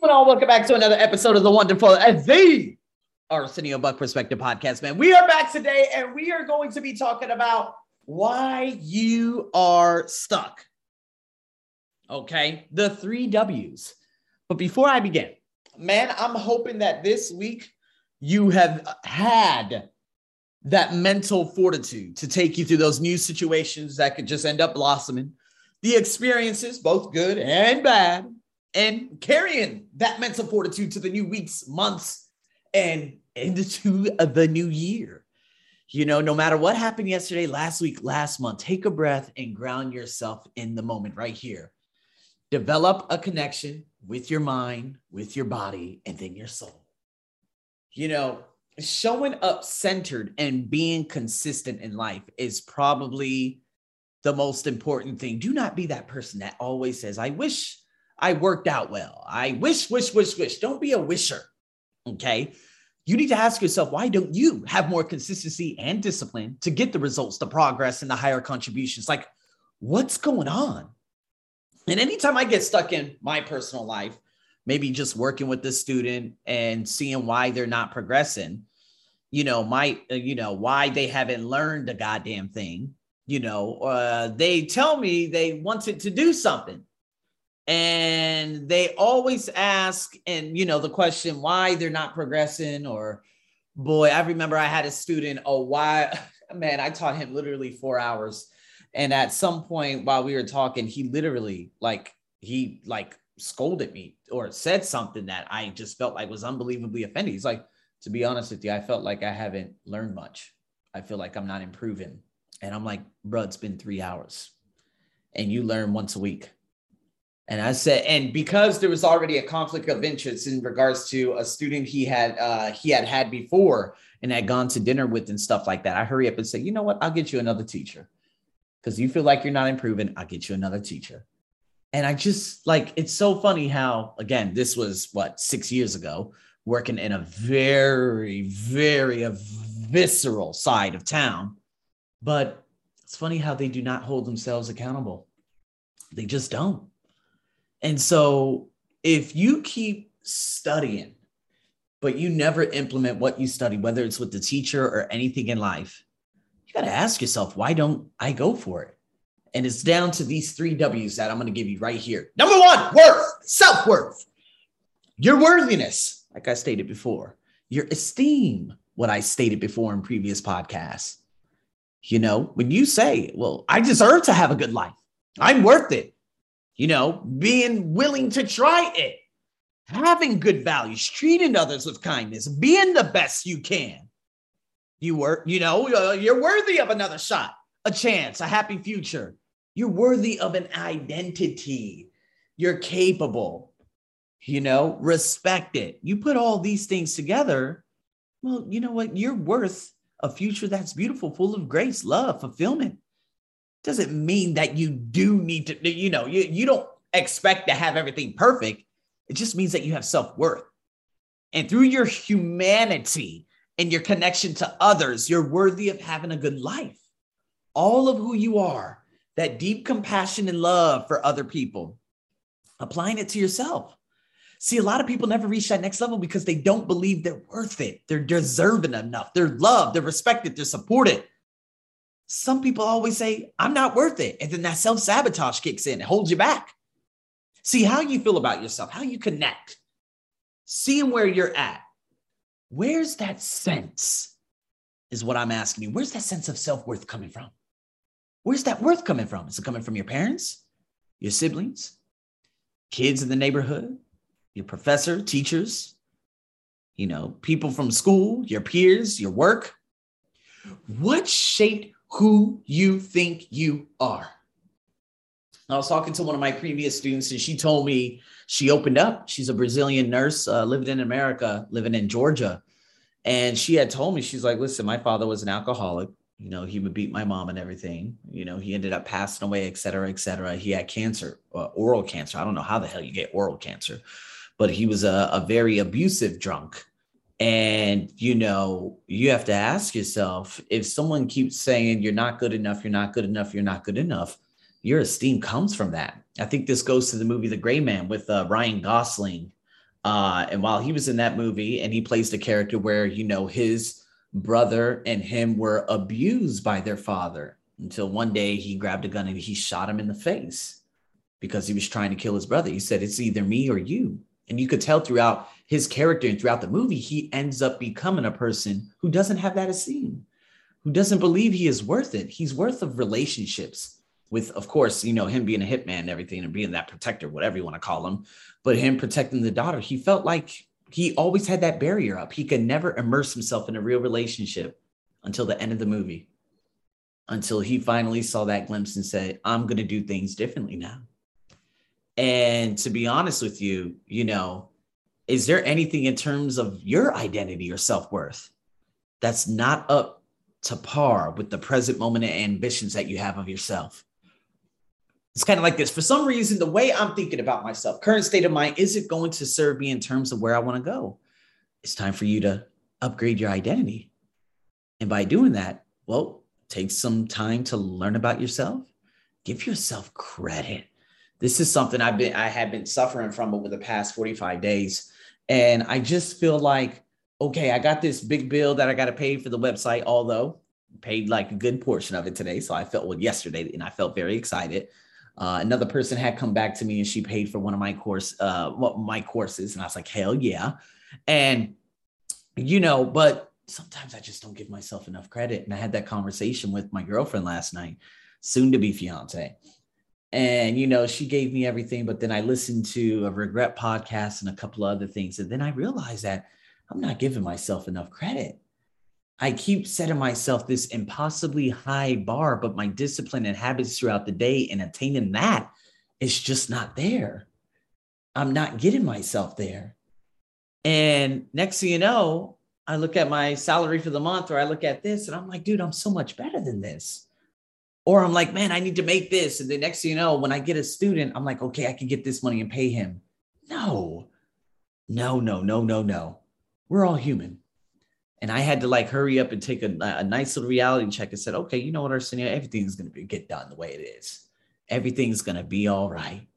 Well, welcome back to another episode of the Wonderful uh, the Arsenio Buck Perspective Podcast, man. We are back today and we are going to be talking about why you are stuck. Okay, the three W's. But before I begin, man, I'm hoping that this week you have had that mental fortitude to take you through those new situations that could just end up blossoming, the experiences, both good and bad, and carrying that mental fortitude to the new weeks, months, and into the new year. You know, no matter what happened yesterday, last week, last month, take a breath and ground yourself in the moment right here. Develop a connection with your mind, with your body, and then your soul. You know, showing up centered and being consistent in life is probably the most important thing. Do not be that person that always says, I wish I worked out well. I wish, wish, wish, wish. Don't be a wisher. Okay. You need to ask yourself, why don't you have more consistency and discipline to get the results, the progress, and the higher contributions? Like, what's going on? And anytime I get stuck in my personal life, maybe just working with the student and seeing why they're not progressing, you know, might, uh, you know, why they haven't learned a goddamn thing, you know, uh, they tell me they wanted to do something and they always ask and you know the question why they're not progressing or boy i remember i had a student oh why man i taught him literally four hours. And at some point while we were talking he literally like he like scolded me or said something that i just felt like was unbelievably offended he's like to be honest with you i felt like i haven't learned much. I feel like i'm not improving. And i'm like bro it's been three hours. And you learn once a week and I said, and because there was already a conflict of interest in regards to a student he had uh, he had had before and had gone to dinner with and stuff like that, I hurry up and say, you know what? I'll get you another teacher because you feel like you're not improving. I'll get you another teacher. And I just like it's so funny how again this was what six years ago working in a very very visceral side of town, but it's funny how they do not hold themselves accountable. They just don't and so if you keep studying, but you never implement what you study, whether it's with the teacher or anything in life, you got to ask yourself, why don't I go for it? And it's down to these three W's that I'm going to give you right here. Number one, worth, self worth, your worthiness, like I stated before, your esteem, what I stated before in previous podcasts. You know, when you say, well, I deserve to have a good life, I'm worth it you know, being willing to try it, having good values, treating others with kindness, being the best you can. You were, you know, uh, you're worthy of another shot, a chance, a happy future. You're worthy of an identity. You're capable, you know, respect it. You put all these things together. Well, you know what? You're worth a future that's beautiful, full of grace, love, fulfillment doesn't mean that you do need to, you know, you, you don't expect to have everything perfect. It just means that you have self worth. And through your humanity and your connection to others, you're worthy of having a good life. All of who you are, that deep compassion and love for other people, applying it to yourself. See, a lot of people never reach that next level because they don't believe they're worth it. They're deserving enough. They're loved, they're respected, they're supported some people always say, I'm not worth it. And then that self sabotage kicks in, it holds you back. See how you feel about yourself, how you connect, seeing where you're at. Where's that sense? Is what I'm asking you. Where's that sense of self worth coming from? Where's that worth coming from? Is it coming from your parents, your siblings, kids in the neighborhood, your professor, teachers, you know, people from school, your peers, your work? What shaped who you think you are. I was talking to one of my previous students, and she told me she opened up. She's a Brazilian nurse, uh, living in America, living in Georgia. And she had told me, she's like, listen, my father was an alcoholic. You know, he would beat my mom and everything. You know, he ended up passing away, et cetera, et cetera. He had cancer, uh, oral cancer. I don't know how the hell you get oral cancer, but he was a, a very abusive drunk. And, you know, you have to ask yourself if someone keeps saying you're not good enough, you're not good enough, you're not good enough, your esteem comes from that. I think this goes to the movie The Gray Man with uh, Ryan Gosling. Uh, and while he was in that movie and he plays the character where, you know, his brother and him were abused by their father until one day he grabbed a gun and he shot him in the face because he was trying to kill his brother. He said, It's either me or you. And you could tell throughout his character and throughout the movie, he ends up becoming a person who doesn't have that esteem, who doesn't believe he is worth it. He's worth of relationships with, of course, you know, him being a hitman and everything and being that protector, whatever you want to call him, but him protecting the daughter. He felt like he always had that barrier up. He could never immerse himself in a real relationship until the end of the movie, until he finally saw that glimpse and said, I'm going to do things differently now. And to be honest with you, you know, is there anything in terms of your identity or self worth that's not up to par with the present moment and ambitions that you have of yourself? It's kind of like this. For some reason, the way I'm thinking about myself, current state of mind, is it going to serve me in terms of where I want to go? It's time for you to upgrade your identity. And by doing that, well, take some time to learn about yourself, give yourself credit this is something I've been I have been suffering from over the past 45 days. And I just feel like, okay, I got this big bill that I got to pay for the website, although paid like a good portion of it today. So I felt well yesterday and I felt very excited. Uh, another person had come back to me and she paid for one of my course, uh, my courses. And I was like, hell yeah. And, you know, but sometimes I just don't give myself enough credit. And I had that conversation with my girlfriend last night, soon to be fiance and you know she gave me everything but then i listened to a regret podcast and a couple of other things and then i realized that i'm not giving myself enough credit. I keep setting myself this impossibly high bar but my discipline and habits throughout the day and attaining that is just not there. I'm not getting myself there. And next thing you know i look at my salary for the month or i look at this and i'm like dude i'm so much better than this or I'm like, man, I need to make this. And the next thing you know, when I get a student, I'm like, okay, I can get this money and pay him. No, no, no, no, no, no. We're all human. And I had to like hurry up and take a, a nice little reality check and said, okay, you know what, Arsenio, everything's going to get done the way it is. Everything's going to be all right.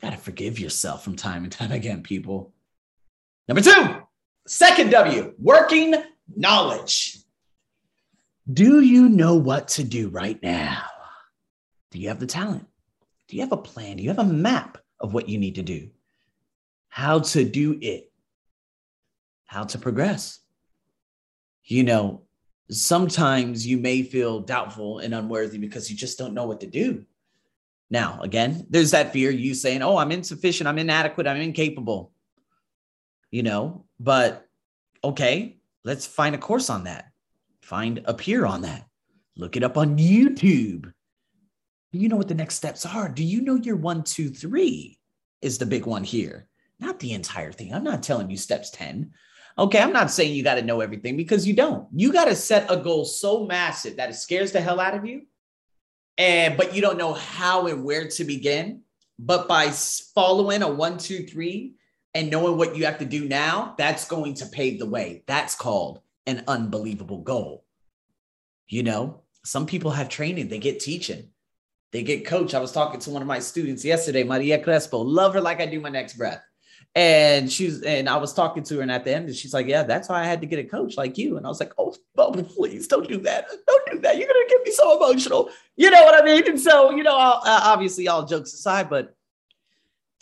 Got to forgive yourself from time and time again, people. Number two, second W, working knowledge. Do you know what to do right now? Do you have the talent? Do you have a plan? Do you have a map of what you need to do? How to do it? How to progress? You know, sometimes you may feel doubtful and unworthy because you just don't know what to do. Now, again, there's that fear you saying, Oh, I'm insufficient, I'm inadequate, I'm incapable. You know, but okay, let's find a course on that find a peer on that. Look it up on YouTube. Do you know what the next steps are? Do you know your one, two, three is the big one here? Not the entire thing. I'm not telling you steps 10. Okay, I'm not saying you got to know everything because you don't. You got to set a goal so massive that it scares the hell out of you. And but you don't know how and where to begin. But by following a one, two, three and knowing what you have to do now, that's going to pave the way. That's called an unbelievable goal. You know, some people have training, they get teaching, they get coach. I was talking to one of my students yesterday, Maria Crespo, love her like I do my next breath. And she's and I was talking to her, and at the end, and she's like, Yeah, that's why I had to get a coach like you. And I was like, Oh, please don't do that. Don't do that. You're gonna get me so emotional. You know what I mean? And so, you know, I'll, uh, obviously, all jokes aside, but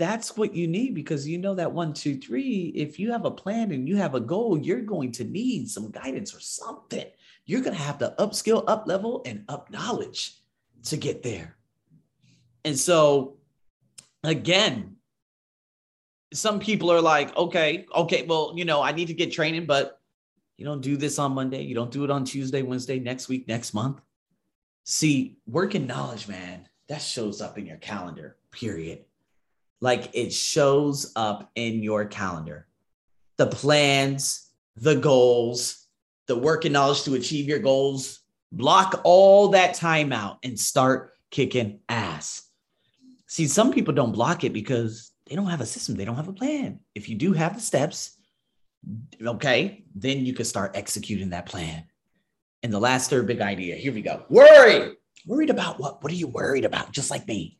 that's what you need because you know that one, two, three. If you have a plan and you have a goal, you're going to need some guidance or something. You're going to have to upskill, up level, and up knowledge to get there. And so, again, some people are like, okay, okay, well, you know, I need to get training, but you don't do this on Monday. You don't do it on Tuesday, Wednesday, next week, next month. See, work working knowledge, man, that shows up in your calendar, period like it shows up in your calendar. The plans, the goals, the work and knowledge to achieve your goals. Block all that time out and start kicking ass. See, some people don't block it because they don't have a system, they don't have a plan. If you do have the steps, okay, then you can start executing that plan. And the last third big idea here we go worry. Worried about what? What are you worried about? Just like me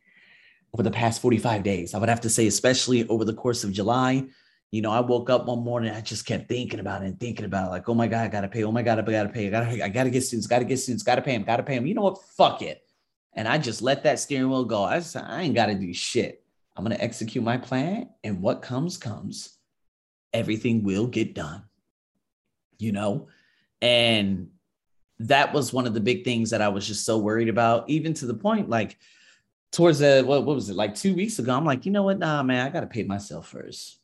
over the past 45 days. I would have to say, especially over the course of July. You know, I woke up one morning, I just kept thinking about it and thinking about it, like, oh my God, I gotta pay. Oh my God, I gotta pay. I gotta, I gotta get students, gotta get students, gotta pay them, gotta pay them. You know what? Fuck it. And I just let that steering wheel go. I, just, I ain't gotta do shit. I'm gonna execute my plan, and what comes, comes. Everything will get done. You know, and that was one of the big things that I was just so worried about, even to the point like towards the what, what was it like two weeks ago? I'm like, you know what? Nah, man, I got to pay myself 1st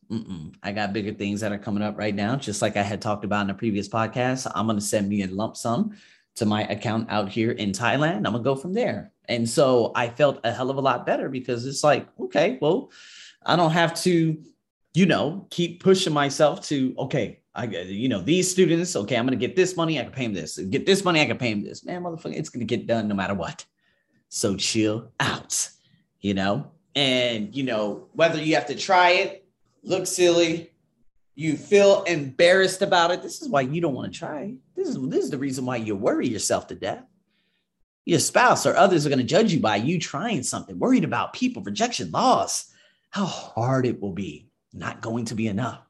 I got bigger things that are coming up right now. Just like I had talked about in a previous podcast, I'm to send me a lump sum to my account out here in Thailand. I'm to go from there. And so I felt a hell of a lot better because it's like, okay, well, I don't have to, you know, keep pushing myself to, okay, I you know, these students, okay, I'm to get this money, I can pay them this. Get this money, I can pay them this. Man, motherfucker, it's to get done no matter what. So chill out, you know? And, you know, whether you have to try it, look silly, you feel embarrassed about it. This is why you don't want to try. This is this is the reason why you worry yourself to death. Your spouse or others are going to judge you by you trying something, worried about people, rejection, loss, how hard it will be, not going to be enough.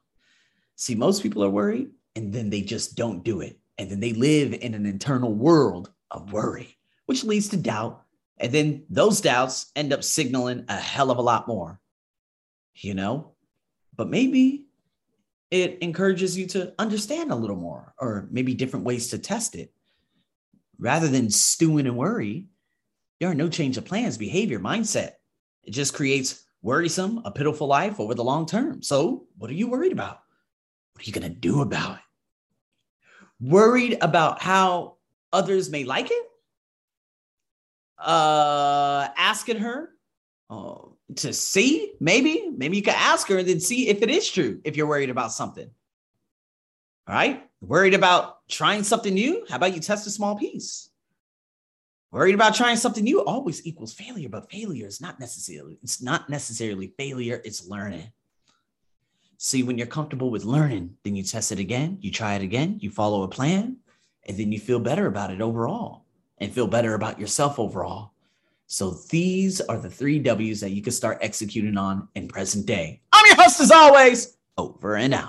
See, most people are worried and then they just don't do it. And then they live in an internal world of worry, which leads to doubt, and then those doubts end up signaling a hell of a lot more, you know? But maybe it encourages you to understand a little more, or maybe different ways to test it. Rather than stewing and worry, there are no change of plans, behavior, mindset. It just creates worrisome, a pitiful life over the long term. So, what are you worried about? What are you going to do about it? Worried about how others may like it? Uh, asking her uh, to see, maybe, maybe you could ask her and then see if it is true if you're worried about something. All right. Worried about trying something new? How about you test a small piece? Worried about trying something new always equals failure, but failure is not necessarily, it's not necessarily failure, it's learning. See, when you're comfortable with learning, then you test it again, you try it again, you follow a plan, and then you feel better about it overall and feel better about yourself overall. So these are the three W's that you can start executing on in present day. I'm your host as always, over and out.